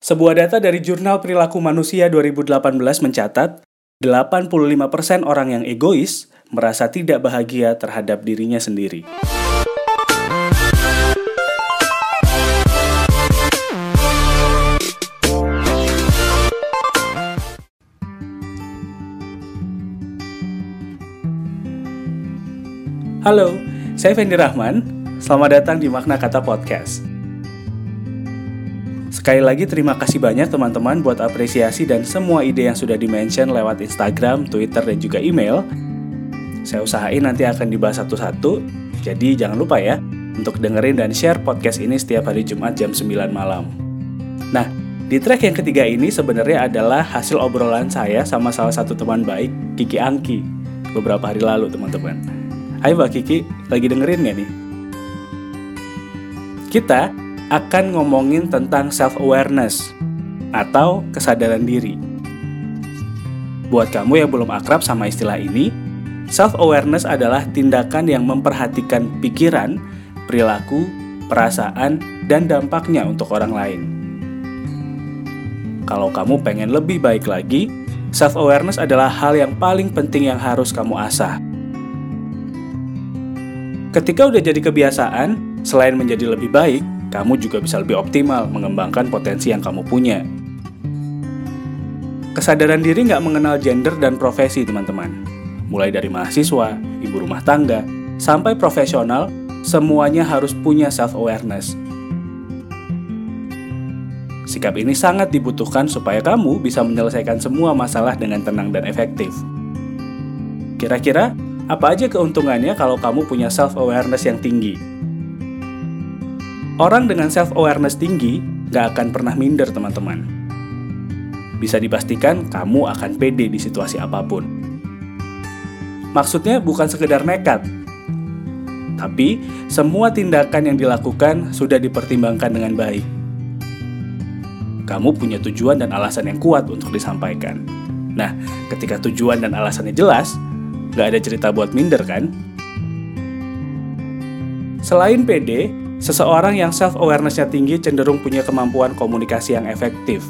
Sebuah data dari Jurnal Perilaku Manusia 2018 mencatat, 85% orang yang egois merasa tidak bahagia terhadap dirinya sendiri. Halo, saya Fendi Rahman. Selamat datang di Makna Kata Podcast. Sekali lagi terima kasih banyak teman-teman buat apresiasi dan semua ide yang sudah dimention lewat Instagram, Twitter, dan juga email. Saya usahain nanti akan dibahas satu-satu, jadi jangan lupa ya untuk dengerin dan share podcast ini setiap hari Jumat jam 9 malam. Nah, di track yang ketiga ini sebenarnya adalah hasil obrolan saya sama salah satu teman baik, Kiki Angki, beberapa hari lalu teman-teman. Hai Mbak Kiki, lagi dengerin gak nih? Kita akan ngomongin tentang self-awareness atau kesadaran diri. Buat kamu yang belum akrab sama istilah ini, self-awareness adalah tindakan yang memperhatikan pikiran, perilaku, perasaan, dan dampaknya untuk orang lain. Kalau kamu pengen lebih baik lagi, self-awareness adalah hal yang paling penting yang harus kamu asah. Ketika udah jadi kebiasaan, selain menjadi lebih baik, kamu juga bisa lebih optimal mengembangkan potensi yang kamu punya. Kesadaran diri nggak mengenal gender dan profesi, teman-teman. Mulai dari mahasiswa, ibu rumah tangga, sampai profesional, semuanya harus punya self-awareness. Sikap ini sangat dibutuhkan supaya kamu bisa menyelesaikan semua masalah dengan tenang dan efektif. Kira-kira, apa aja keuntungannya kalau kamu punya self-awareness yang tinggi? Orang dengan self-awareness tinggi gak akan pernah minder teman-teman. Bisa dipastikan kamu akan pede di situasi apa pun. Maksudnya bukan sekedar nekat, tapi semua tindakan yang dilakukan sudah dipertimbangkan dengan baik. Kamu punya tujuan dan alasan yang kuat untuk disampaikan. Nah, ketika tujuan dan alasannya jelas, gak ada cerita buat minder kan? Selain pede, Seseorang yang self-awareness-nya tinggi cenderung punya kemampuan komunikasi yang efektif.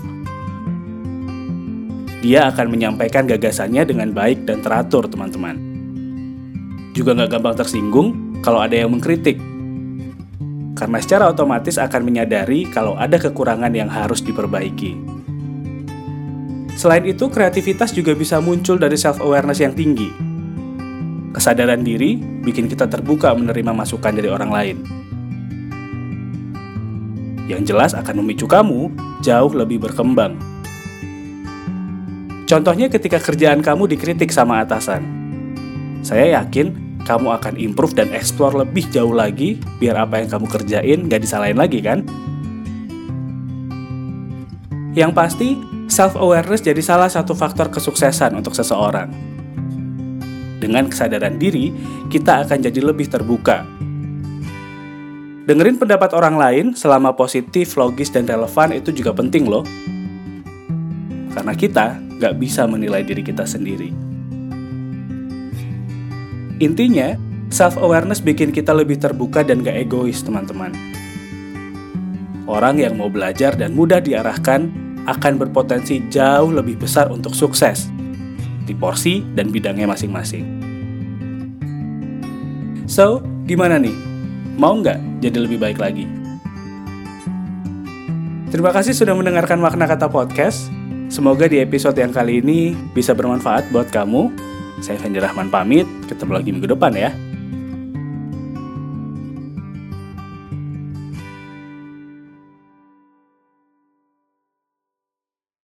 Dia akan menyampaikan gagasannya dengan baik dan teratur, teman-teman. Juga nggak gampang tersinggung kalau ada yang mengkritik. Karena secara otomatis akan menyadari kalau ada kekurangan yang harus diperbaiki. Selain itu, kreativitas juga bisa muncul dari self-awareness yang tinggi. Kesadaran diri bikin kita terbuka menerima masukan dari orang lain yang jelas akan memicu kamu jauh lebih berkembang. Contohnya ketika kerjaan kamu dikritik sama atasan. Saya yakin kamu akan improve dan explore lebih jauh lagi biar apa yang kamu kerjain gak disalahin lagi kan? Yang pasti, self-awareness jadi salah satu faktor kesuksesan untuk seseorang. Dengan kesadaran diri, kita akan jadi lebih terbuka Dengerin pendapat orang lain selama positif, logis, dan relevan itu juga penting loh. Karena kita nggak bisa menilai diri kita sendiri. Intinya, self-awareness bikin kita lebih terbuka dan gak egois, teman-teman. Orang yang mau belajar dan mudah diarahkan akan berpotensi jauh lebih besar untuk sukses di porsi dan bidangnya masing-masing. So, gimana nih? Mau nggak jadi lebih baik lagi? Terima kasih sudah mendengarkan makna kata podcast. Semoga di episode yang kali ini bisa bermanfaat buat kamu. Saya Fendi Rahman pamit, ketemu lagi minggu depan ya.